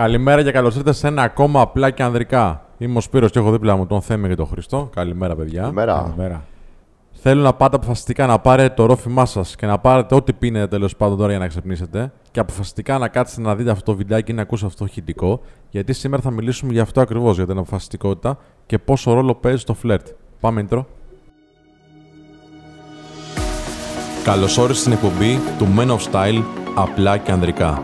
Καλημέρα και καλώς ήρθατε σε ένα ακόμα απλά και ανδρικά. Είμαι ο Σπύρος και έχω δίπλα μου τον Θέμη και τον Χριστό. Καλημέρα, παιδιά. Καλημέρα. Καλημέρα. Θέλω να πάτε αποφασιστικά να πάρετε το ρόφημά σας και να πάρετε ό,τι πίνετε τέλος πάντων τώρα για να ξυπνήσετε. Και αποφασιστικά να κάτσετε να δείτε αυτό το βιντεάκι ή να ακούσετε αυτό το ηχητικό. Γιατί σήμερα θα μιλήσουμε για αυτό ακριβώς, για την αποφασιστικότητα και πόσο ρόλο παίζει το φλερτ. Πάμε, intro. Καλώς όρισες στην εκπομπή του Men of Style απλά και ανδρικά.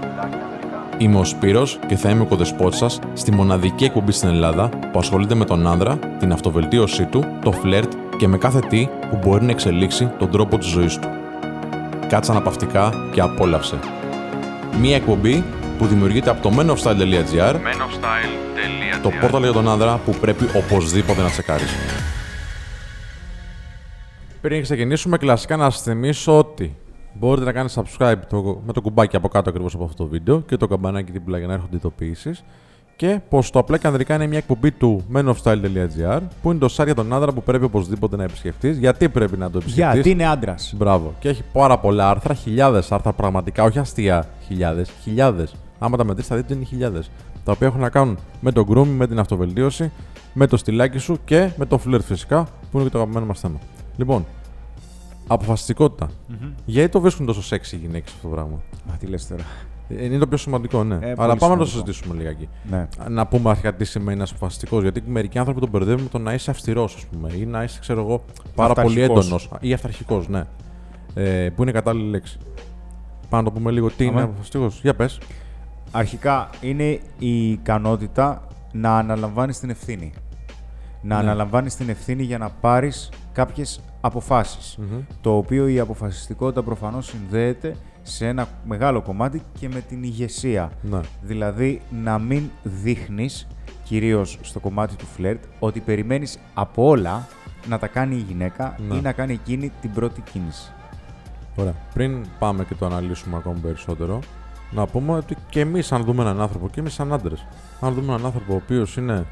Είμαι ο Σπύρος και θα είμαι ο κοδεσπότης σας στη μοναδική εκπομπή στην Ελλάδα που ασχολείται με τον άνδρα, την αυτοβελτίωσή του, το φλερτ και με κάθε τι που μπορεί να εξελίξει τον τρόπο της ζωής του. Κάτσε αναπαυτικά και απόλαυσε. Μία εκπομπή που δημιουργείται από το menofstyle.gr το πόρταλ για τον άνδρα που πρέπει οπωσδήποτε να τσεκάρεις. Πριν ξεκινήσουμε, κλασικά να σας θυμίσω ότι μπορείτε να κάνετε subscribe το, με το κουμπάκι από κάτω ακριβώς από αυτό το βίντεο και το καμπανάκι δίπλα για να έρχονται ειδοποιήσεις. Και πως το απλά και ανδρικά είναι μια εκπομπή του menofstyle.gr που είναι το site για τον άνδρα που πρέπει οπωσδήποτε να επισκεφτείς. Γιατί πρέπει να το επισκεφτείς; Γιατί είναι άντρας. Μπράβο. Και έχει πάρα πολλά άρθρα, χιλιάδες άρθρα πραγματικά, όχι αστεία χιλιάδες, χιλιάδες. Άμα τα μετρήσεις, θα δείτε είναι χιλιάδες. Τα οποία έχουν να κάνουν με το grooming, με την αυτοβελτίωση, με το στυλάκι σου και με το flirt φυσικά, που είναι και το αγαπημένο μας θέμα. Λοιπόν, αποφασιστικότητα. Γιατί το βρίσκουν τόσο σεξι οι γυναίκες αυτό το πράγμα; Μα τι λες τώρα. Ε, Είναι το πιο σημαντικό, ναι. πολύ Αλλά πάμε να το σημαντικό. συζητήσουμε λιγάκι. Ναι. Να πούμε αρχικά τι σημαίνει ένα αποφασιστικός. Γιατί μερικοί άνθρωποι τον μπερδεύουν με το να είσαι αυστηρός, ας πούμε, ή να είσαι, ξέρω εγώ, πάρα πολύ Αυταρχικός. έντονος. Ή αυταρχικός, ναι. Ε, που είναι κατάλληλη λέξη. Πάμε να το πούμε λίγο τι είναι Αμέ. αποφασιστικός. Για πες. Αρχικά είναι η ικανότητα να αναλαμβάνεις την ευθύνη. Να Ναι. αναλαμβάνεις την ευθύνη για να πάρεις κάποιες αποφάσεις. Το οποίο η αποφασιστικότητα προφανώς συνδέεται σε ένα μεγάλο κομμάτι και με την ηγεσία. Ναι. Δηλαδή να μην δείχνεις, κυρίως στο κομμάτι του φλερτ, ότι περιμένεις από όλα να τα κάνει η γυναίκα Ναι. ή να κάνει εκείνη την πρώτη κίνηση. Ωραία. Πριν πάμε και το αναλύσουμε ακόμη περισσότερο, να πούμε ότι και εμείς, αν δούμε έναν άνθρωπο, και εμείς σαν άντρες, αν δούμε έναν άνθρωπο ο οποίος είναι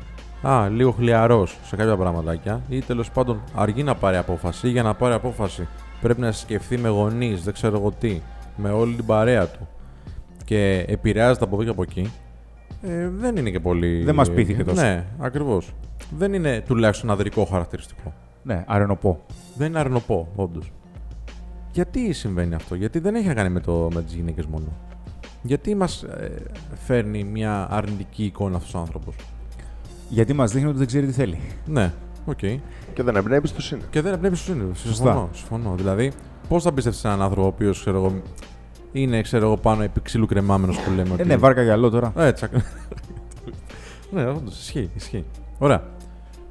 α, λίγο χλιαρός σε κάποια πραγματάκια ή τέλος πάντων αργεί να πάρει απόφαση ή για να πάρει απόφαση πρέπει να σκεφτεί με γονείς, δεν ξέρω εγώ τι, με όλη την παρέα του και επηρεάζεται από εδώ και από εκεί, ε, δεν είναι και πολύ. Δεν μας πείθηκες τόσο. Ναι, ακριβώς. Δεν είναι τουλάχιστον αδρικό χαρακτηριστικό. Ναι, αρρενωπό. Δεν είναι αρρενωπό, όντως. Γιατί συμβαίνει αυτό, Γιατί δεν έχει να κάνει με, το, με τις γυναίκες μόνο; Γιατί μας φέρνει μια αρνητική εικόνα αυτός ο άνθρωπος; Γιατί μας δείχνει ότι δεν ξέρει τι θέλει. Ναι, οκ. Και δεν εμπνέει εμπιστοσύνη. Και δεν εμπνέει εμπιστοσύνη. Συμφωνώ. συμφωνώ. Δηλαδή, πώς θα πιστεύει σε έναν άνθρωπο ο οποίος είναι ξέρω εγώ, πάνω επί ξύλου κρεμάμενος που λέμε. Ε, ότι... ναι, βάρκα γιαλό τώρα. Έτσι. ακ- ναι, όντως, ισχύει, ισχύει. Ωραία.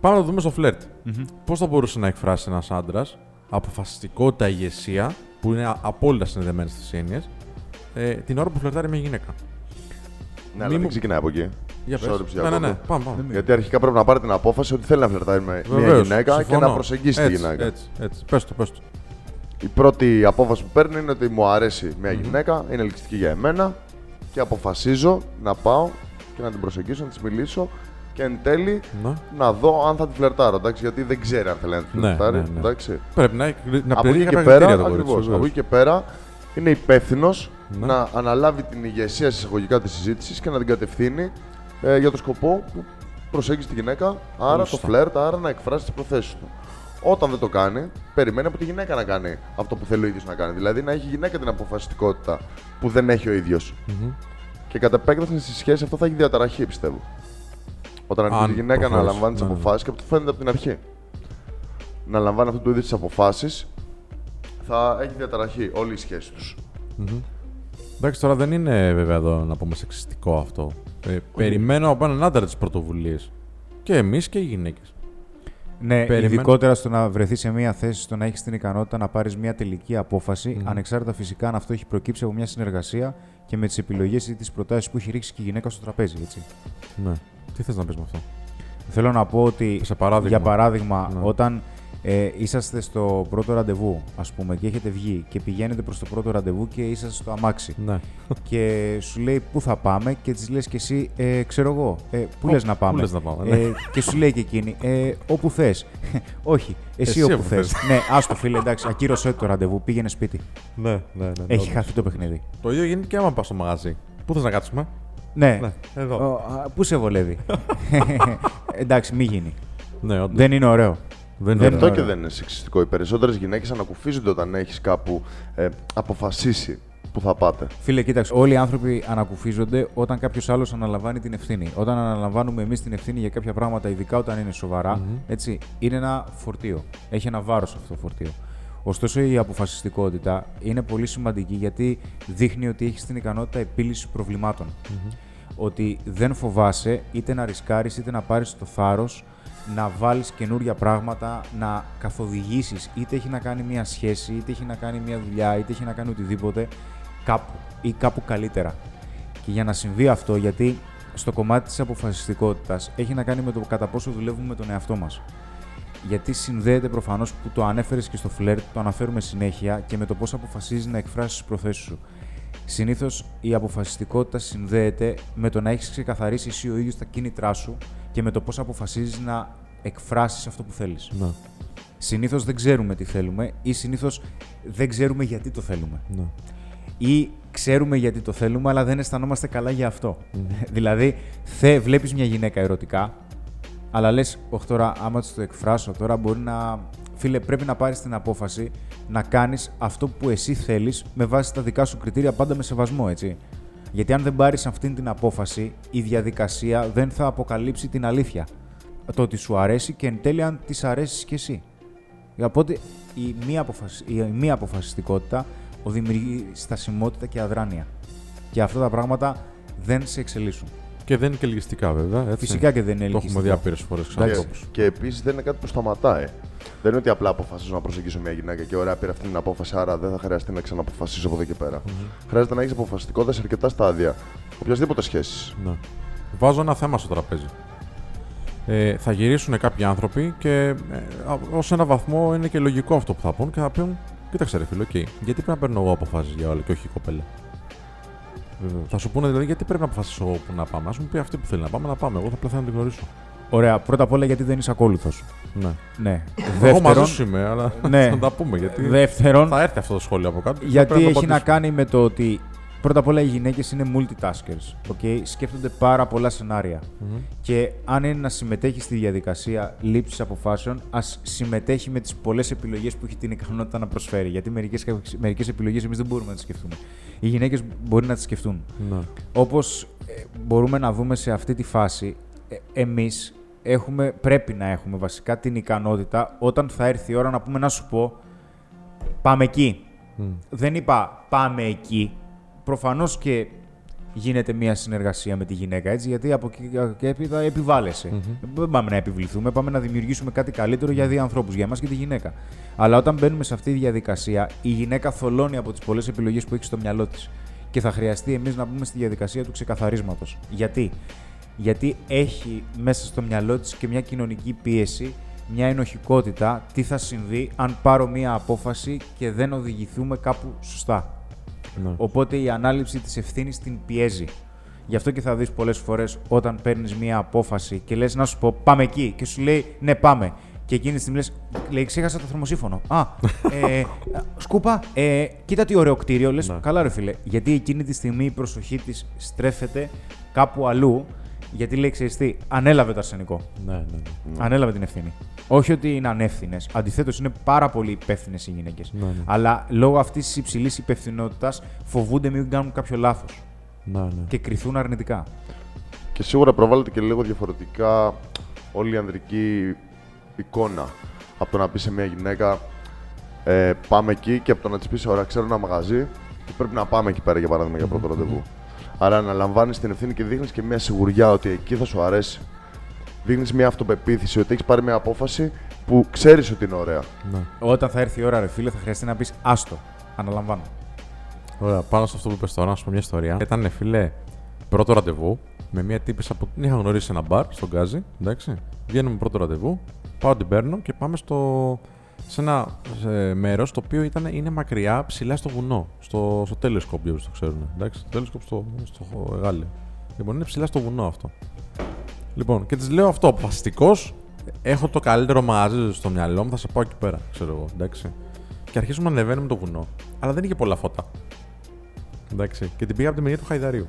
Πάμε να το δούμε στο φλερτ. Μμμ. Πώς θα μπορούσε να εκφράσει ένας άντρας αποφασιστικότητα, ηγεσία, που είναι α- απόλυτα συνδεδεμένη στις έννοιες, ε, την ώρα που φλερτάρει μια γυναίκα; Ναι, Μη αλλά μου- δεν ξεκινάει από εκεί. Για πες. Sorry, ναι, ψυχιακό. ναι, ναι. Πάμε, πάμε. Γιατί αρχικά πρέπει να πάρει την απόφαση ότι θέλει να φλερτάρει με μια Βεβαίως, γυναίκα και συμφωνώ. να προσεγγίσει έτσι, τη γυναίκα. Έτσι, έτσι. Πες το, πες το. Η πρώτη απόφαση που παίρνει είναι ότι μου αρέσει μια γυναίκα, είναι ελκυστική για εμένα και αποφασίζω να πάω και να την προσεγγίσω, να της μιλήσω και εν τέλει Ναι. να δω αν θα τη φλερτάρω. Εντάξει, γιατί δεν ξέρει αν θέλει να τη Ναι, φλερτάρει. ναι, ναι. Εντάξει. Πρέπει να, να από πληρεί εκεί και κάποια πέρα, κριτήρια το κορίτσι. ακριβώς, βεβαίως. από εκεί και πέρα είναι υπεύθυνος Ναι. να αναλάβει την ηγεσία εισαγωγικά της συζήτησης και να την κατευθύνει ε, για το σκοπό που προσέγγισε τη γυναίκα, άρα Πολύ το σωστά. φλερτ, άρα να εκφράσει τις προθέσεις του. Όταν δεν το κάνει, περιμένει από τη γυναίκα να κάνει αυτό που θέλει ο ίδιος να κάνει. Δηλαδή να έχει η γυναίκα την αποφασιστικότητα που δεν έχει ο ίδιος. Μμμ. Και κατά επέκταση στη σχέση αυτό θα έχει διαταραχή, πιστεύω. Όταν αρχίζει Αν η γυναίκα να προχωρήσει. λαμβάνει τις Ναι, ναι. αποφάσεις και αυτό φαίνεται από την αρχή. Να λαμβάνει αυτού του είδους τις αποφάσεις, θα έχει διαταραχή όλη η σχέση τους. Μμμ. Εντάξει, τώρα δεν είναι βέβαια εδώ να πούμε σεξιστικό αυτό. Ε, περιμένω από έναν άντρα τις πρωτοβουλίες. Και εμείς και οι γυναίκες. Ναι, Περιμένω. ειδικότερα στο να βρεθεί σε μια θέση, στο να έχεις την ικανότητα να πάρεις μια τελική απόφαση, Μμμ. ανεξάρτητα φυσικά αν αυτό έχει προκύψει από μια συνεργασία και με τις επιλογές ή τις προτάσεις που έχει ρίξει και η γυναίκα στο τραπέζι. Έτσι. Ναι. Τι θες να πεις με αυτό; Θέλω να πω ότι, Σε παράδειγμα. για παράδειγμα, Ναι. όταν ε, είσαστε στο πρώτο ραντεβού, ας πούμε, και έχετε βγει και πηγαίνετε προς το πρώτο ραντεβού και είσαστε στο αμάξι Ναι. και σου λέει πού θα πάμε και της λες και εσύ, ε, ξέρω εγώ, ε, πού Ω, λες να πού πάμε; λες να πάμε, ναι. ε, και σου λέει και εκείνη, ε, όπου θες. Όχι, εσύ, Εσύ όπου όπου θες. θες. ναι, άστο φίλε, εντάξει, ακύρωσέ το ραντεβού, πήγαινε σπίτι. ναι, ναι, ναι, Έχει όντως. χαθεί το παιχνίδι. Το ίδιο γίνεται και άμα πας στο μαγαζί. Πού θες να κάτσουμε; Ναι. Ναι, εδώ. Ο, α, πού σε βολεύει; Εντάξει, μη γίνει. Ναι, όντως. Δεν είναι ωραίο. Δεν δεν είναι Αυτό ωραίο. και δεν είναι σεξιστικό. Οι περισσότερες γυναίκες ανακουφίζονται όταν έχεις κάπου ε, αποφασίσει που θα πάτε. Φίλε, κοίταξε, όλοι οι άνθρωποι ανακουφίζονται όταν κάποιος άλλος αναλαμβάνει την ευθύνη. Όταν αναλαμβάνουμε εμείς την ευθύνη για κάποια πράγματα, ειδικά όταν είναι σοβαρά, έτσι, είναι ένα φορτίο. Έχει ένα βάρος αυτό το φορτίο. Ωστόσο, η αποφασιστικότητα είναι πολύ σημαντική γιατί δείχνει ότι έχεις την ικανότητα επίλυσης προβλημάτων. Ότι δεν φοβάσαι είτε να ρισκάρεις είτε να πάρεις το θάρρος να βάλεις καινούρια πράγματα, να καθοδηγήσεις είτε έχει να κάνει μια σχέση, είτε έχει να κάνει μια δουλειά, είτε έχει να κάνει οτιδήποτε κάπου ή κάπου καλύτερα. Και για να συμβεί αυτό, γιατί στο κομμάτι της αποφασιστικότητας έχει να κάνει με το κατά πόσο δουλεύουμε με τον εαυτό μας. Γιατί συνδέεται προφανώς που το ανέφερες και στο φλερτ, το αναφέρουμε συνέχεια και με το πώς αποφασίζεις να εκφράσεις τις προθέσεις σου. Συνήθως η αποφασιστικότητα συνδέεται με το να έχεις ξεκαθαρίσει εσύ ο ίδιος τα κίνητρά σου και με το πώς αποφασίζεις να εκφράσεις αυτό που θέλεις. Ναι, Συνήθως δεν ξέρουμε τι θέλουμε ή συνήθως δεν ξέρουμε γιατί το θέλουμε. ναι. Ή ξέρουμε γιατί το θέλουμε, αλλά δεν αισθανόμαστε καλά για αυτό. δηλαδή, θε, βλέπεις μια γυναίκα ερωτικά, αλλά λες, Όχι τώρα, άμα της το εκφράσω τώρα, μπορεί να. Φίλε, πρέπει να πάρεις την απόφαση να κάνεις αυτό που εσύ θέλεις με βάση τα δικά σου κριτήρια, πάντα με σεβασμό, έτσι. Γιατί αν δεν πάρεις αυτή την απόφαση, η διαδικασία δεν θα αποκαλύψει την αλήθεια. Το ότι σου αρέσει και εν τέλει αν της αρέσεις κι εσύ. Οπότε η μη, αποφασι... η μη αποφασιστικότητα δημιουργεί στασιμότητα και αδράνεια. Και αυτά τα πράγματα δεν σε εξελίσσουν. Και δεν είναι και ελκυστικά, βέβαια. Έτσι. Φυσικά και δεν είναι Το έχουμε ελκυστικό. δει άπειρες φορές ξανά. Εντάξει. Και, και επίσης δεν είναι κάτι που σταματάει. Δεν είναι ότι απλά αποφασίζω να προσεγγίσω μια γυναίκα και ωραία, πήρα αυτή την απόφαση, άρα δεν θα χρειαστεί να ξαναποφασίσω από εδώ και πέρα. Χρειάζεται να έχεις αποφασιστικότητα σε αρκετά στάδια. Οποιασδήποτε σχέση. Ναι. Βάζω ένα θέμα στο τραπέζι. Ε, θα γυρίσουν κάποιοι άνθρωποι και ε, ως ένα βαθμό είναι και λογικό αυτό που θα πούν και θα πούν: Κοίταξε, ρε φίλο, οκ, γιατί πρέπει να παίρνω εγώ αποφάσεις για όλα και όχι η κοπέλα. Θα σου πούνε δηλαδή γιατί πρέπει να αποφασίσω εγώ που να πάμε. Ας μου πει αυτή που θέλει να πάμε, να πάμε. Εγώ θα απλά θέλω να την γνωρίσω. Ωραία, πρώτα απ' όλα γιατί δεν είσαι ακόλουθος. Ναι. Ναι. Εγώ μαζί σου είμαι, αλλά Ναι. θα τα πούμε γιατί. δεύτερον, Θα έρθει αυτό το σχόλιο από κάτω. και θα γιατί πρέπει έχει το να απαντήσουμε. κάνει με το ότι πρώτα απ' όλα οι γυναίκες είναι multitaskers. Okay? Σκέφτονται πάρα πολλά σενάρια. Και αν είναι να συμμετέχει στη διαδικασία λήψης αποφάσεων, ας συμμετέχει με τις πολλές επιλογές που έχει την ικανότητα να προσφέρει. Γιατί μερικές μερικές επιλογές εμείς δεν μπορούμε να τις σκεφτούμε. Οι γυναίκες μπορεί να τις σκεφτούν. Ναι. Όπως ε, μπορούμε να δούμε σε αυτή τη φάση, ε, εμείς έχουμε, πρέπει να έχουμε βασικά την ικανότητα όταν θα έρθει η ώρα να πούμε να σου πω πάμε εκεί. Δεν είπα πάμε εκεί. Προφανώς και γίνεται μια συνεργασία με τη γυναίκα, έτσι, γιατί από εκεί και έπειτα επιβάλλεσαι. Δεν πάμε να επιβληθούμε, πάμε να δημιουργήσουμε κάτι καλύτερο για δύο ανθρώπους, για εμάς και τη γυναίκα. Αλλά όταν μπαίνουμε σε αυτή τη διαδικασία, η γυναίκα θολώνει από τις πολλές επιλογές που έχει στο μυαλό της. Και θα χρειαστεί εμείς να μπούμε στη διαδικασία του ξεκαθαρίσματος. Γιατί; Γιατί έχει μέσα στο μυαλό της και μια κοινωνική πίεση, μια ενοχικότητα, τι θα συμβεί αν πάρω μια απόφαση και δεν οδηγηθούμε κάπου σωστά. Ναι. Οπότε η ανάληψη της ευθύνης την πιέζει. Γι' αυτό και θα δεις πολλές φορές όταν παίρνεις μία απόφαση και λες να σου πω πάμε εκεί και σου λέει ναι πάμε. Και εκείνη τη στιγμή λες, λέει ξέχασα το θερμοσύφωνο. Α, ε, σκούπα, ε, κοίτα τι ωραίο κτίριο. Λες, Ναι. καλά ρε φίλε. Γιατί εκείνη τη στιγμή η προσοχή της στρέφεται κάπου αλλού. Γιατί λέει, ξέρεις τι, ανέλαβε το αρσενικό. Ναι, ναι, ναι. Ανέλαβε την ευθύνη. Όχι ότι είναι ανεύθυνες. Αντιθέτως, είναι πάρα πολύ υπεύθυνες οι γυναίκες. Ναι, ναι. Αλλά λόγω αυτής της υψηλής υπευθυνότητας φοβούνται μην κάνουν κάποιο λάθος ναι, ναι. και κρυθούν αρνητικά. Και σίγουρα προβάλλεται και λίγο διαφορετικά όλη η ανδρική εικόνα. Από το να πεις σε μια γυναίκα ε, πάμε εκεί και από το να της πεις: Ωραία, ξέρω ένα μαγαζί και πρέπει να πάμε εκεί πέρα για παράδειγμα για πρώτο ραντεβού. Άρα αναλαμβάνεις την ευθύνη και δείχνεις και μια σιγουριά ότι εκεί θα σου αρέσει. Δείχνεις μια αυτοπεποίθηση ότι έχεις πάρει μια απόφαση που ξέρεις ότι είναι ωραία. ναι. Όταν θα έρθει η ώρα, ρε φίλε, θα χρειαστεί να πεις άστο. Αναλαμβάνω. Ωραία, πάνω σε αυτό που είπες τώρα, να σου πω μια ιστορία. Ήταν φίλε πρώτο ραντεβού με μια τύπησα που την είχα γνωρίσει σε ένα μπαρ στον Γκάζι. Εντάξει. Βγαίνουμε πρώτο ραντεβού, πάω την παίρνω και πάμε στο, σε ένα μέρος το οποίο ήταν, είναι μακριά ψηλά στο βουνό. Στο, στο telescope, για όσους το ξέρουν. Εντάξει, το telescope στο, στο Γάλλιο. Λοιπόν, είναι ψηλά στο βουνό αυτό. Λοιπόν, και της λέω αυτό, αποφασιστικός. Έχω το καλύτερο μαγαζί στο μυαλό μου, θα σε πάω εκεί πέρα, ξέρω εγώ. Εντάξει. Και αρχίζουμε να ανεβαίνουμε το βουνό. Αλλά δεν είχε πολλά φώτα. Εντάξει. Και την πήγα από τη μεριά του Χαϊδαρίου.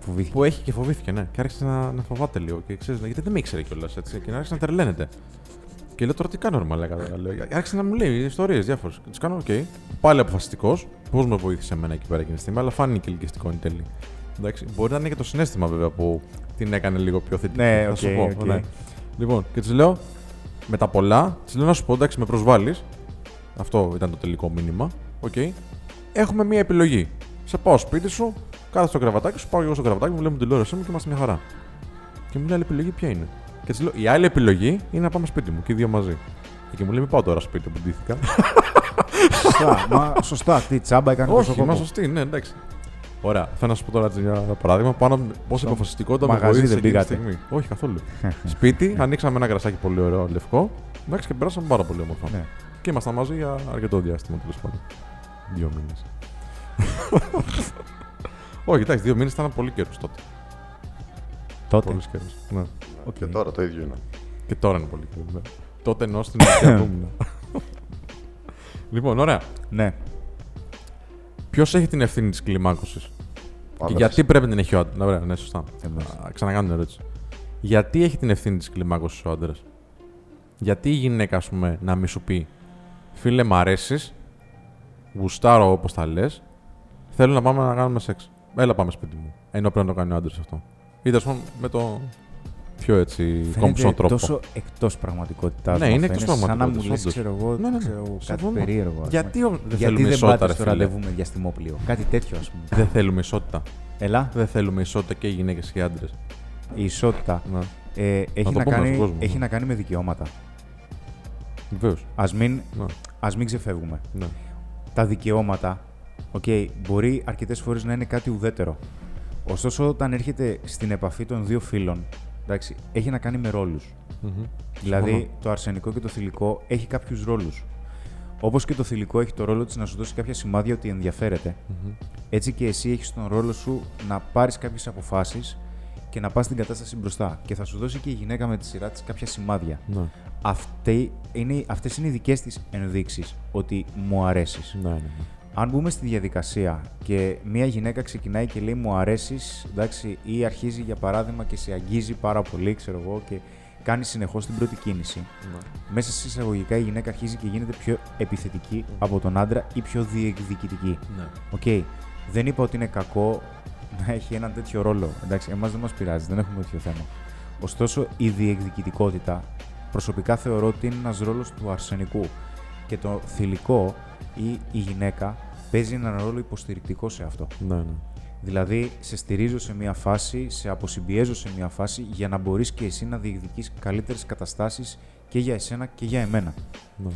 Φοβήθηκε. Που έχει και φοβήθηκε, ναι. Και άρχισε να, να φοβάται λίγο. Και ξέρεις, γιατί δεν με ήξερε κιόλας έτσι. Και άρχισε να τρελαίνεται. Και λέω τώρα τι κάνω, ο μαλάκας λέω. Άρχισε να μου λέει ιστορίες διάφορες. Και του κάνω, οκ. Πάλι αποφασιστικός. Πώς με βοήθησε εμένα εκεί πέρα εκείνη τη στιγμή, αλλά φάνηκε ελκυστικό εν τέλει. Εντάξει, μπορεί να είναι και το συναίσθημα βέβαια που την έκανε λίγο πιο θετική. Ναι, θα οκ, σου πω. οκ. Ναι. Λοιπόν, και της λέω με τα πολλά, της λέω να σου πω εντάξει, με προσβάλλεις. Αυτό ήταν το τελικό μήνυμα. Οκ. Έχουμε μία επιλογή. Σε πάω σπίτι σου, κάθεσαι στο κρεβατάκι σου, πάω και εγώ στο κρεβατάκι μου, βλέπουμε την τηλεόρασή μου και είμαστε μια χαρά. Και μου λέει άλλη επιλογή ποια είναι; Και της λέω η άλλη επιλογή είναι να πάμε σπίτι μου και οι δύο μαζί. Και μου λέει μην πάω τώρα σπίτι που ντύθηκα. σωστά, μα, σωστά. Τι τσάμπα έκανε τόσο Όχι, μα κόπο. σωστή, ναι, εντάξει. Ωραία, θέλω να σου πω τώρα έτσι, ένα παράδειγμα πάνω πόση Στο αποφασιστικότητα με μαγαζί βοήθησε δεν εκείνη τη πήγατε; στιγμή. Όχι καθόλου. Σπίτι, ανοίξαμε ένα κρασάκι πολύ ωραίο λευκό. Εντάξει, και περάσαμε πάρα πολύ όμορφα. Ναι. Και ήμασταν μαζί για αρκετό διάστημα τέλος πάντων. Δύο μήνες. Όχι, εντάξει, δύο μήνες ήταν πολύ καιρός τότε. Τότε. Πολύ καιρό. Ναι. Οκ. Και τώρα το ίδιο είναι. Και τώρα είναι πολύ καιρό. Ναι. Τότε εννοώ στην ηλικία που ήμουν. Λοιπόν, ωραία. Ναι. Ποιος έχει την ευθύνη της κλιμάκωσης; Και Άντρας. γιατί πρέπει να την έχει ο άντρας; Ωραία, ναι, σωστά. Εμείς. Α, Ξανακάνω την ερώτηση. Γιατί έχει την ευθύνη της κλιμάκωσης ο άντρας; Γιατί η γυναίκα, ας πούμε, να μη σου πει Φίλε, μ' αρέσεις, γουστάρω όπως τα λες, θέλω να πάμε να κάνουμε σεξ. Έλα, πάμε σπίτι μου. Ενώ πρέπει να το κάνει ο άντρας αυτό. Ή τέλος πάντων με το πιο έτσι κόμψο Φαίνεται τρόπο. τόσο εκτός πραγματικότητα. Ναι, είναι εκτός Σαν να μου πραγματικότητας, λες, όντως. ξέρω εγώ, Ναι, ναι, ναι. ξέρω, κάτι Συμφωνώ. περίεργο. ας πούμε. Γιατί ο- δεν Γιατί θέλουμε δεν ισότητα, πάτε ρε στο φίλε. ραντεβού με διαστημόπλιο. Κάτι τέτοιο, ας πούμε. Δεν θέλουμε ισότητα. Ελά, Δεν θέλουμε ισότητα και οι γυναίκες και οι άντρες. η ισότητα Ναι. ε, έχει, το να πούμε κάνει, στον κόσμο, έχει ναι. να κάνει με δικαιώματα. Βεβαίως. Α μην, Ναι. ας μην ξεφεύγουμε. Ναι. Τα δικαιώματα, okay, μπορεί αρκετές φορές να είναι κάτι ουδέτερο. Ωστόσο, όταν έρχεται στην επαφή των δύο φύλων, εντάξει, έχει να κάνει με ρόλους. Μμμ. Δηλαδή, Συμφωνώ. το αρσενικό και το θηλυκό έχει κάποιους ρόλους. Όπως και το θηλυκό έχει το ρόλο της να σου δώσει κάποια σημάδια ότι ενδιαφέρεται, Μμμ. έτσι και εσύ έχεις τον ρόλο σου να πάρεις κάποιες αποφάσεις και να πας στην κατάσταση μπροστά. Και θα σου δώσει και η γυναίκα με τη σειρά της κάποια σημάδια. Ναι. Αυτή είναι, αυτές είναι οι δικές της ενδείξεις ότι μου αρέσεις. Ναι, ναι, ναι. Αν μπούμε στη διαδικασία και μια γυναίκα ξεκινάει και λέει μου αρέσεις, εντάξει, ή αρχίζει για παράδειγμα και σε αγγίζει πάρα πολύ, ξέρω εγώ, και κάνει συνεχώς την πρώτη κίνηση, Ναι. μέσα σε εισαγωγικά η γυναίκα αρχίζει και γίνεται πιο επιθετική από τον άντρα ή πιο διεκδικητική. Ναι. Οκ. Δεν είπα ότι είναι κακό να έχει έναν τέτοιο ρόλο. Εντάξει, εμάς δεν μας πειράζει, δεν έχουμε τέτοιο θέμα. Ωστόσο, η διεκδικητικότητα προσωπικά θεωρώ ότι είναι ένας ρόλος του αρσενικού. Και το θηλυκό ή η γυναίκα παίζει έναν ρόλο υποστηρικτικό σε αυτό. Ναι, ναι. Δηλαδή, σε στηρίζω σε μια φάση, σε αποσυμπιέζω σε μια φάση για να μπορείς και εσύ να διεκδικείς καλύτερες καταστάσεις και για εσένα και για εμένα. ναι.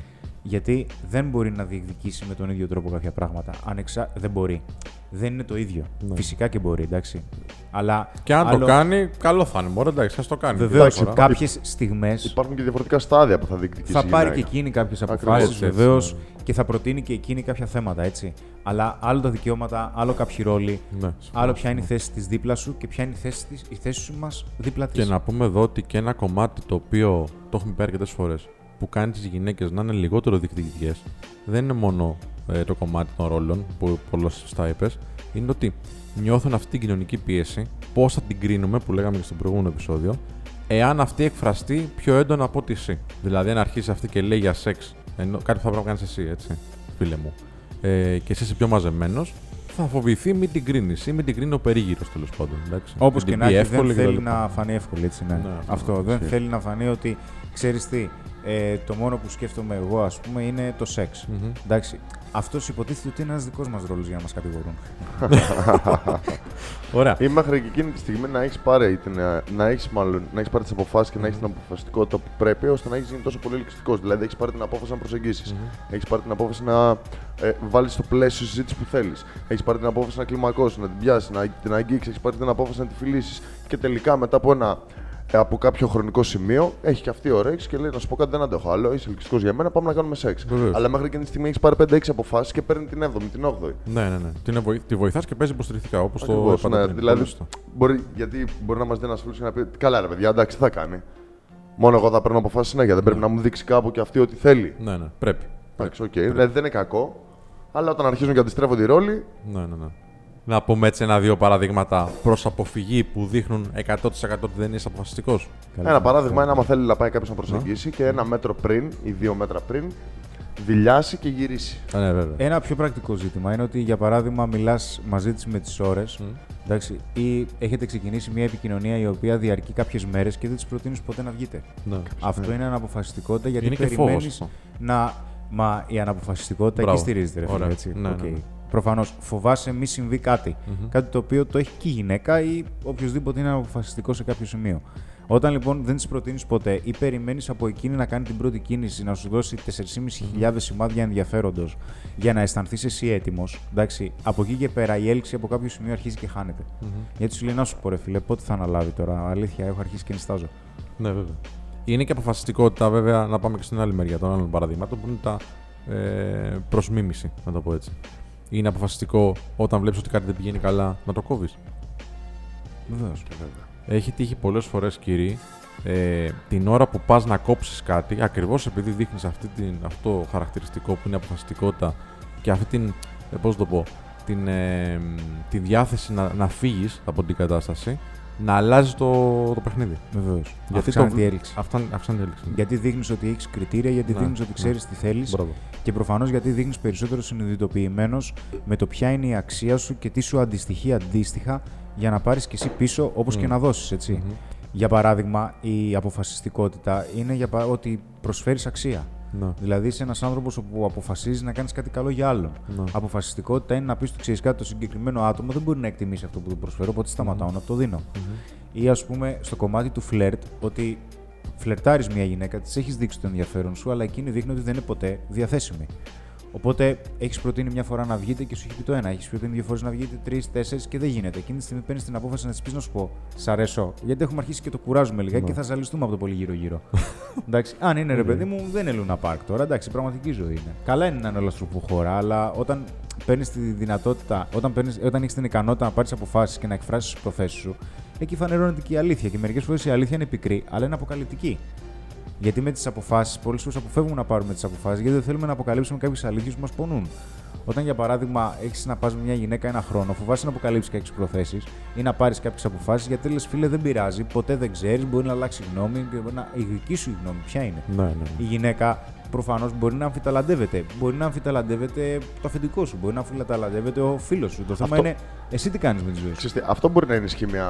Γιατί δεν μπορεί να διεκδικήσει με τον ίδιο τρόπο κάποια πράγματα. Ανεξα... Δεν μπορεί. Δεν είναι το ίδιο. Ναι. Φυσικά και μπορεί, εντάξει. Αλλά. Και αν άλλο... το κάνει, καλό θα είναι. Μπορεί εντάξει, ας το κάνει. Βεβαίως, Εντάξει, Τώρα. κάποιες στιγμές Υπάρχουν και διαφορετικά στάδια που θα διεκδικήσει θα η πάρει και γυναίκα. εκείνη κάποιες Ακριβώς. αποφάσεις, Έτσι, έτσι, βεβαίως, ναι. και θα προτείνει και εκείνη κάποια θέματα, έτσι. Αλλά άλλο τα δικαιώματα, άλλο κάποιοι ρόλοι, Ναι, συμφωνώ, άλλο ποια είναι η συμφωνώ. θέση της δίπλα σου και ποια είναι η θέση, της, η θέση μας δίπλα της. Και να πούμε εδώ ότι και ένα κομμάτι το οποίο το έχουμε πει αρκετές φορές που κάνει τις γυναίκες να είναι λιγότερο διεκδικητικές δεν είναι μόνο ε, το κομμάτι των ρόλων που πολλά σωστά είπες, είναι ότι νιώθουν αυτή την κοινωνική πίεση, πώς θα την κρίνουμε που λέγαμε και στο προηγούμενο επεισόδιο, εάν αυτή εκφραστεί πιο έντονα από ότι εσύ. Δηλαδή, αν αρχίσει αυτή και λέει για σεξ, ενώ, κάτι που θα πρέπει να κάνεις εσύ, έτσι, φίλε μου, ε, και εσύ είσαι πιο μαζεμένος, θα φοβηθεί μην την κρίνεις ή μην την κρίνει ο περίγυρος τέλος πάντων. Όπως Μην και την να πει έχει, δεν εύκολη θέλει κτλ. να φανεί εύκολη, έτσι, ναι. Ναι, Αυτό. αυτό, δεν ισχύει. θέλει να φανεί ότι, ξέρεις τι, ε, το μόνο που σκέφτομαι εγώ, ας πούμε, είναι το σεξ. Μμμ. Εντάξει. Αυτός υποτίθεται ότι είναι ένας δικός μας ρόλος για να μας κατηγορούν. Ωραία. Ή μέχρι και εκείνη τη στιγμή να έχεις πάρει, την, ε, να έχεις, μάλλον, να έχεις πάρει τις αποφάσεις και να έχεις την αποφασιστικότητα που πρέπει ώστε να έχεις γίνει τόσο πολύ ελκυστικός. Δηλαδή, έχεις πάρει την απόφαση να προσεγγίσεις. Μμμ. Έχεις πάρει την απόφαση να ε, βάλεις στο πλαίσιο συζήτηση που θέλεις. Έχεις πάρει την απόφαση να κλιμακώσεις, να την πιάσεις, να την αγγίξεις. Έχεις πάρει την απόφαση να τη φιλήσεις. Και τελικά μετά από ένα. Ε, από κάποιο χρονικό σημείο έχει και αυτή όρεξη και λέει: Να σου πω κάτι, δεν αντέχω άλλο. Είσαι ελκυστικός για μένα, πάμε να κάνουμε σεξ. Βεβαίως. Αλλά μέχρι εκείνη τη στιγμή έχεις πάρει 5-6 αποφάσεις και παίρνει την 7η, την 8η. Ναι, ναι, ναι. Την βοη... Τη βοηθάς και παίζει υποστηρικτικά όπως το Ακριβώς, είπατε ναι, πριν. δηλαδή, Πολύ σωστά. μπορεί, γιατί μπορεί να μας δει ένας φίλος και να πει: Καλά, ρε παιδιά, εντάξει, τι θα κάνει. Μόνο εγώ θα παίρνω αποφάσεις συνέχεια. Δεν πρέπει να μου δείξει κάπου και αυτή ό,τι θέλει. Ναι, ναι. Πρέπει. Εντάξει, οκ. Δηλαδή δεν είναι κακό. Αλλά όταν αρχίζουν και αντιστρέφονται οι ρόλοι, Ναι, ναι, ναι. Να πούμε έτσι ένα-δύο παραδείγματα προς αποφυγή που δείχνουν 100% ότι δεν είσαι αποφασιστικός. Ένα παράδειγμα είναι άμα θέλει να πάει κάποιος να προσεγγίσει και ένα μέτρο πριν ή δύο μέτρα πριν δηλιάσει και γυρίσει. Ναι, βέβαια. Ένα πιο πρακτικό ζήτημα είναι ότι, για παράδειγμα, μιλάς μαζί της με τις ώρες εντάξει, ή έχετε ξεκινήσει μια επικοινωνία η οποία διαρκεί κάποιες μέρες και δεν της προτείνεις ποτέ να βγείτε. Ναι. Αυτό είναι αναποφασιστικότητα γιατί Είναι και περιμένεις φόβος αυτό. να. Μα η αναποφασιστικότητα Μπράβο. εκεί στηρίζεται, ρε φίλε, Ωραία. έτσι. Ναι, Οκ. Ναι, ναι. Προφανώς φοβάσαι μη συμβεί κάτι. Κάτι το οποίο το έχει και η γυναίκα ή οποιοδήποτε είναι αποφασιστικό σε κάποιο σημείο. Όταν λοιπόν δεν τη προτείνεις ποτέ ή περιμένεις από εκείνη να κάνει την πρώτη κίνηση, να σου δώσει 4.500 σημάδια ενδιαφέροντος για να αισθανθείς εσύ έτοιμος, εντάξει, από εκεί και πέρα η έλξη από κάποιο σημείο αρχίζει και χάνεται. Γιατί σου λέει να σου πω, ρε φίλε, πότε θα αναλάβει τώρα; Αλήθεια, έχω αρχίσει και νυστάζω. Ναι, βέβαια. Είναι και αποφασιστικότητα, βέβαια, να πάμε και στην άλλη μεριά των άλλων παραδείγματων που είναι τα ε, προς μίμηση, να το πω έτσι. Είναι αποφασιστικό όταν βλέπεις ότι κάτι δεν πηγαίνει καλά να το κόβεις. Βεβαίως. Έχει τύχει πολλές φορές, κύριοι, ε, την ώρα που πας να κόψεις κάτι, ακριβώς επειδή δείχνεις αυτό το χαρακτηριστικό που είναι αποφασιστικότητα και αυτή την. Ε, πώς το πω, την, ε, τη διάθεση να, να φύγεις από την κατάσταση, να αλλάζει το, το παιχνίδι. Βεβαίως. Γιατί Αυξάνεται το- η έλξη. Αυτά αυξάνεται η έλξη. Γιατί δείχνεις ότι έχεις κριτήρια, γιατί Ναι, δείχνεις ότι ναι. ξέρεις τι θέλεις Μπράβο. και προφανώς γιατί δείχνεις περισσότερο συνειδητοποιημένος με το ποια είναι η αξία σου και τι σου αντιστοιχεί αντίστοιχα για να πάρεις και εσύ πίσω όπως και Μμ. να δώσεις. έτσι. Μμμ. Για παράδειγμα, η αποφασιστικότητα είναι για πα- ότι προσφέρεις αξία. Ναι. Δηλαδή είσαι ένας άνθρωπος που αποφασίζεις να κάνεις κάτι καλό για άλλον. Ναι. Αποφασιστικότητα είναι να πεις ότι ξέρεις κάτι, το συγκεκριμένο άτομο δεν μπορεί να εκτιμήσει αυτό που του προσφέρω, οπότε σταματάω να το δίνω. Ή ας πούμε στο κομμάτι του φλερτ, ότι φλερτάρεις μια γυναίκα, της έχεις δείξει το ενδιαφέρον σου, αλλά εκείνη δείχνει ότι δεν είναι ποτέ διαθέσιμη. Οπότε έχεις προτείνει μια φορά να βγείτε και σου έχει πει το ένα. Έχεις προτείνει δύο φορές να βγείτε, τρεις, τέσσερις και δεν γίνεται. Εκείνη τη στιγμή παίρνεις την απόφαση να της πεις να σου πω: Σ' αρέσω. Γιατί έχουμε αρχίσει και το κουράζουμε λιγάκι Ναι. και θα ζαλιστούμε από το πολύ γύρω-γύρω. εντάξει, αν είναι ρε παιδί μου, δεν είναι Luna Park τώρα. Εντάξει, πραγματική ζωή είναι. Καλά είναι να είναι όλα στρουφοχώρα, αλλά όταν παίρνεις τη δυνατότητα, όταν, παίρνεις, όταν έχεις την ικανότητα να πάρεις αποφάσεις και να εκφράσεις τις προθέσεις σου, εκεί φανερώνεται και η αλήθεια. Και μερικές φορές η αλήθεια είναι πικρή, αλλά είναι αποκαλυπτική. Γιατί με τις αποφάσεις, πολλές φορές αποφεύγουμε να πάρουμε τις αποφάσεις γιατί δεν θέλουμε να αποκαλύψουμε κάποιε αλήθειε που μας πονούν. Όταν για παράδειγμα έχεις να πας με μια γυναίκα ένα χρόνο, φοβάσαι να αποκαλύψεις κάποιες προθέσεις ή να πάρεις κάποιες αποφάσεις γιατί λες φίλε δεν πειράζει, ποτέ δεν ξέρεις, μπορεί να αλλάξει γνώμη και μπορεί να... η δική σου η γνώμη ποια είναι. Ναι, ναι. Η γυναίκα προφανώς μπορεί να αμφιταλαντεύεται. Μπορεί να αμφιταλαντεύεται το αφεντικό σου, μπορεί να αμφιταλαντεύεται ο φίλος σου. Το θέμα Αυτό- είναι εσύ τι κάνεις με τη ζωή σου; Ξέρεις τι, αυτό μπορεί να ενισχύει μια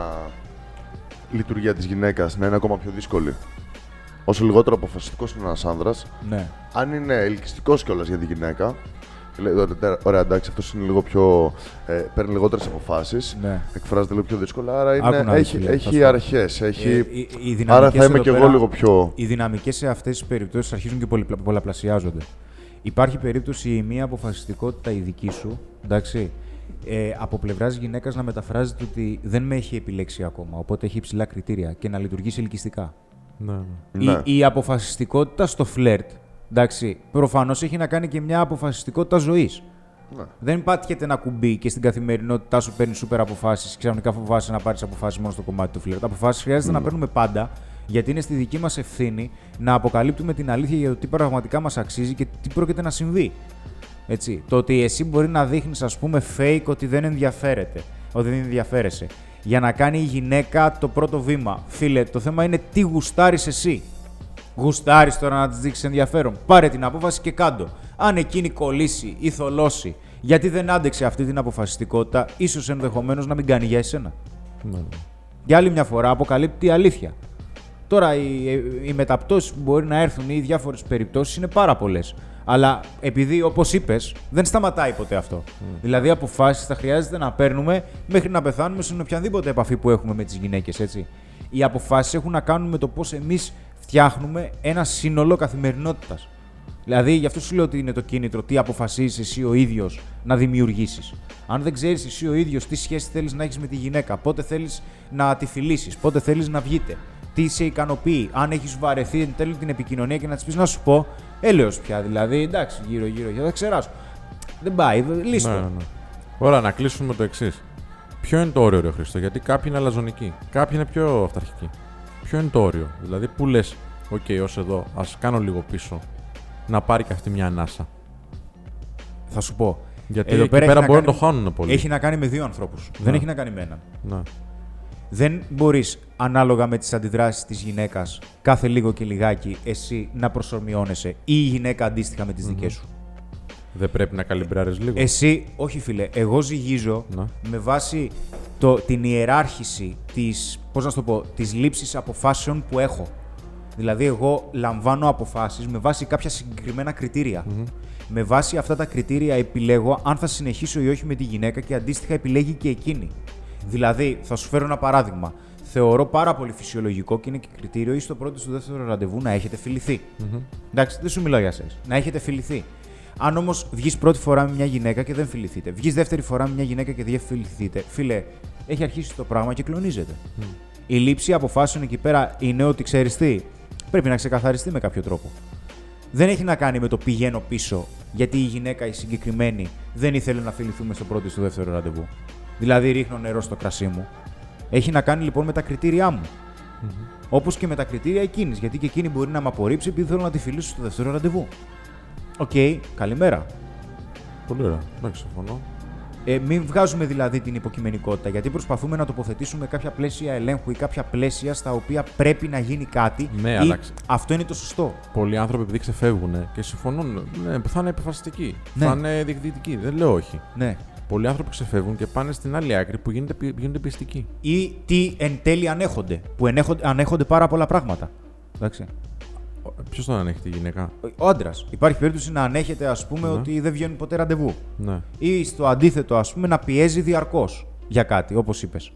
λειτουργία της γυναίκας να είναι ακόμα πιο δύσκολη. Όσο λιγότερο αποφασιστικός είναι ένας άνδρας, Ναι. αν είναι ελκυστικός κιόλας για τη γυναίκα, και λέει, «Ωραία, ωραία, εντάξει, αυτός είναι λίγο πιο. Ε, παίρνει λιγότερες αποφάσεις. Ναι. Εκφράζεται λίγο πιο δύσκολα. Άρα Άκου είναι, να δεις, έχει, φίλε, θα έχει σου πω. αρχές. Έχει... Ε, οι- οι άρα δυναμικές θα είμαι εδώ κι εγώ πέρα- λίγο πιο. Οι δυναμικές σε αυτές τις περιπτώσεις αρχίζουν και πολυπλα- πολλαπλασιάζονται. Υπάρχει περίπτωση η μία αποφασιστικότητα η δική σου, εντάξει, ε, από πλευράς γυναίκας να μεταφράζεται ότι δεν με έχει επιλέξει ακόμα, οπότε έχει υψηλά κριτήρια και να λειτουργήσει ελκυστικά. Ναι, ναι. Ναι. Η, η αποφασιστικότητα στο φλερτ, εντάξει, προφανώς έχει να κάνει και μια αποφασιστικότητα ζωής. Ναι. Δεν πάτυχεται ένα κουμπί και στην καθημερινότητά σου παίρνεις σούπερ αποφάσεις και ξαφνικά φοβάσαι να πάρεις αποφάσεις μόνο στο κομμάτι του φλερτ. Αποφάσεις χρειάζεται να παίρνουμε πάντα, γιατί είναι στη δική μας ευθύνη να αποκαλύπτουμε την αλήθεια για το τι πραγματικά μας αξίζει και τι πρόκειται να συμβεί. Έτσι. Το ότι εσύ μπορεί να δείχνεις, ας πούμε, fake ότι δεν ενδιαφέρεται, ότι δεν ενδιαφέρεσαι. Για να κάνει η γυναίκα το πρώτο βήμα. Φίλε, το θέμα είναι τι γουστάρεις εσύ. Γουστάρεις τώρα να της δείξεις ενδιαφέρον. Πάρε την απόφαση και κάντο. Αν εκείνη κολλήσει ή θολώσει, γιατί δεν άντεξε αυτή την αποφασιστικότητα, ίσως ενδεχομένως να μην κάνει για εσένα. ναι, ναι. Για άλλη μια φορά αποκαλύπτει η αλήθεια. Τώρα οι, οι μεταπτώσεις που μπορεί να έρθουν ή οι διάφορες περιπτώσεις είναι πάρα πολλές. Αλλά επειδή, όπως είπες, δεν σταματάει ποτέ αυτό. Δηλαδή, αποφάσεις θα χρειάζεται να παίρνουμε μέχρι να πεθάνουμε στην οποιαδήποτε επαφή που έχουμε με τις γυναίκες, έτσι. Οι αποφάσεις έχουν να κάνουν με το πώς εμείς φτιάχνουμε ένα σύνολο καθημερινότητας. Δηλαδή, γι' αυτό σου λέω ότι είναι το κίνητρο, τι αποφασίζεις εσύ ο ίδιος να δημιουργήσεις. Αν δεν ξέρεις εσύ ο ίδιος τι σχέση θέλεις να έχεις με τη γυναίκα, πότε θέλεις να τη φιλήσεις, πότε θέλεις να βγείτε, τι σε ικανοποιεί, αν έχεις βαρεθεί εν τέλει την επικοινωνία και να της πεις να σου πω, έλεος πια δηλαδή, εντάξει, γύρω-γύρω, θα ξεράσω. Δεν πάει, λύστο. Ναι, ναι, ναι. Ωραία, να κλείσουμε με το εξής. Ποιο είναι το όριο, ρε Χρήστο, γιατί κάποιοι είναι αλαζονικοί, κάποιοι είναι πιο αυταρχικοί. Ποιο είναι το όριο, δηλαδή πού λες, οκ, ως εδώ, ας κάνω λίγο πίσω, να πάρει και αυτή μια ανάσα. Θα σου πω. Γιατί Εδώ εκεί πέρα πέρα, έχει να μπορεί να κάνει- το χάνουν πολύ. Έχει να κάνει με δύο ανθρώπους. Δεν έχει να κάνει με έναν. Ναι. Δεν μπορείς ανάλογα με τις αντιδράσεις της γυναίκας κάθε λίγο και λιγάκι εσύ να προσωμιώνεσαι ή η γυναίκα αντίστοιχα με τις δικές σου. Δεν πρέπει να καλυμπράρεις λίγο. Εσύ, όχι φίλε, εγώ ζυγίζω Ναι. με βάση το, την ιεράρχηση της, πώς να σου το πω, της λήψης αποφάσεων που έχω. Δηλαδή, εγώ λαμβάνω αποφάσεις με βάση κάποια συγκεκριμένα κριτήρια. Με βάση αυτά τα κριτήρια επιλέγω αν θα συνεχίσω ή όχι με τη γυναίκα και αντίστοιχα επιλέγει και εκείνη. Δηλαδή, θα σου φέρω ένα παράδειγμα. Θεωρώ πάρα πολύ φυσιολογικό και είναι και κριτήριο ή στο πρώτο ή στο δεύτερο ραντεβού να έχετε φιληθεί. Εντάξει, δεν σου μιλάω για σεξ. Να έχετε φιληθεί. Αν όμως βγεις πρώτη φορά με μια γυναίκα και δεν φιληθείτε, βγεις δεύτερη φορά με μια γυναίκα και δεν φιληθείτε, φίλε, έχει αρχίσει το πράγμα και κλονίζεται. Η λήψη αποφάσεων εκεί πέρα είναι ότι ξέρεις τι, πρέπει να ξεκαθαριστεί με κάποιο τρόπο. Δεν έχει να κάνει με το πηγαίνω πίσω, γιατί η γυναίκα η συγκεκριμένη δεν ήθελε να φιληθούμε στο πρώτο ή στο δεύτερο ραντεβού. Δηλαδή ρίχνω νερό στο κρασί μου. Έχει να κάνει λοιπόν με τα κριτήριά μου. Όπως και με τα κριτήρια εκείνης. Γιατί και εκείνη μπορεί να με απορρίψει επειδή θέλω να τη φιλήσω στο δεύτερο ραντεβού. Οκ, καλημέρα. Πολύ ωραία. Εντάξει, συμφωνώ. Ε, μην βγάζουμε δηλαδή την υποκειμενικότητα, γιατί προσπαθούμε να τοποθετήσουμε κάποια πλαίσια ελέγχου ή κάποια πλαίσια στα οποία πρέπει να γίνει κάτι. Ναι, ή αλλά ξε- Αυτό είναι το σωστό. Πολλοί άνθρωποι επειδή ξεφεύγουν και συμφωνούν, ναι, θα είναι επιφασιστικοί. Ναι. Θα είναι διεκδικητικοί. Δεν λέω όχι. Ναι. Πολλοί άνθρωποι ξεφεύγουν και πάνε στην άλλη άκρη που γίνονται, πι- γίνονται πιστικοί. Ή τι εν τέλει ανέχονται, που ενέχονται, ανέχονται πάρα πολλά πράγματα. Εντάξει. Ποιος τον ανέχει τη γυναίκα; Ο άντρας. Υπάρχει περίπτωση να ανέχεται, ας πούμε, Ναι. ότι δεν βγαίνουν ποτέ ραντεβού. Ναι. Ή στο αντίθετο, ας πούμε, να πιέζει διαρκώς για κάτι, όπως είπες.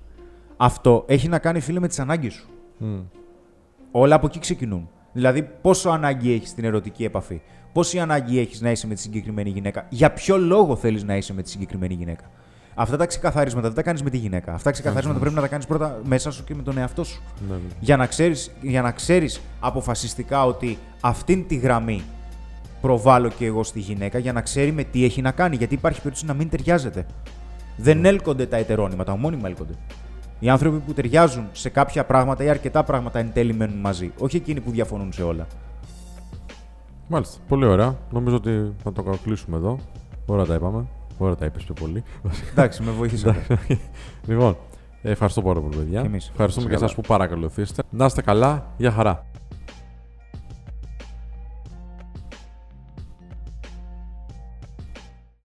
Αυτό έχει να κάνει, φίλε, με τις ανάγκες σου. Μμ. Όλα από εκεί ξεκινούν. Δηλαδή, πόσο ανάγκη έχεις στην ερωτική επαφή, πόση ανάγκη έχεις να είσαι με τη συγκεκριμένη γυναίκα, για ποιο λόγο θέλεις να είσαι με τη συγκεκριμένη γυναίκα; Αυτά τα ξεκαθαρίσματα δεν τα κάνεις με τη γυναίκα. Αυτά τα ξεκαθαρίσματα πρέπει να τα κάνεις πρώτα μέσα σου και με τον εαυτό σου. Ναι, ναι. Για να ξέρεις, για να ξέρεις αποφασιστικά ότι αυτήν τη γραμμή προβάλλω και εγώ στη γυναίκα για να ξέρει με τι έχει να κάνει. Γιατί υπάρχει περίπτωση να μην ταιριάζεται. Δεν έλκονται τα ετερόνυμα, τα ομώνυμα έλκονται. Οι άνθρωποι που ταιριάζουν σε κάποια πράγματα ή αρκετά πράγματα εν τέλει μένουν μαζί. Όχι εκείνοι που διαφωνούν σε όλα. Μάλιστα. Πολύ ωραία. Νομίζω ότι θα το κλείσουμε εδώ. Ωραία τα είπαμε. Ωραία τα είπες πιο πολύ. Εντάξει, με βοήθησατε. λοιπόν, ε, ευχαριστώ πάρα πολύ, παιδιά. Και εμείς. Ευχαριστούμε και Καλά. εσάς που παρακολουθήσατε. Να είστε καλά. Γεια χαρά.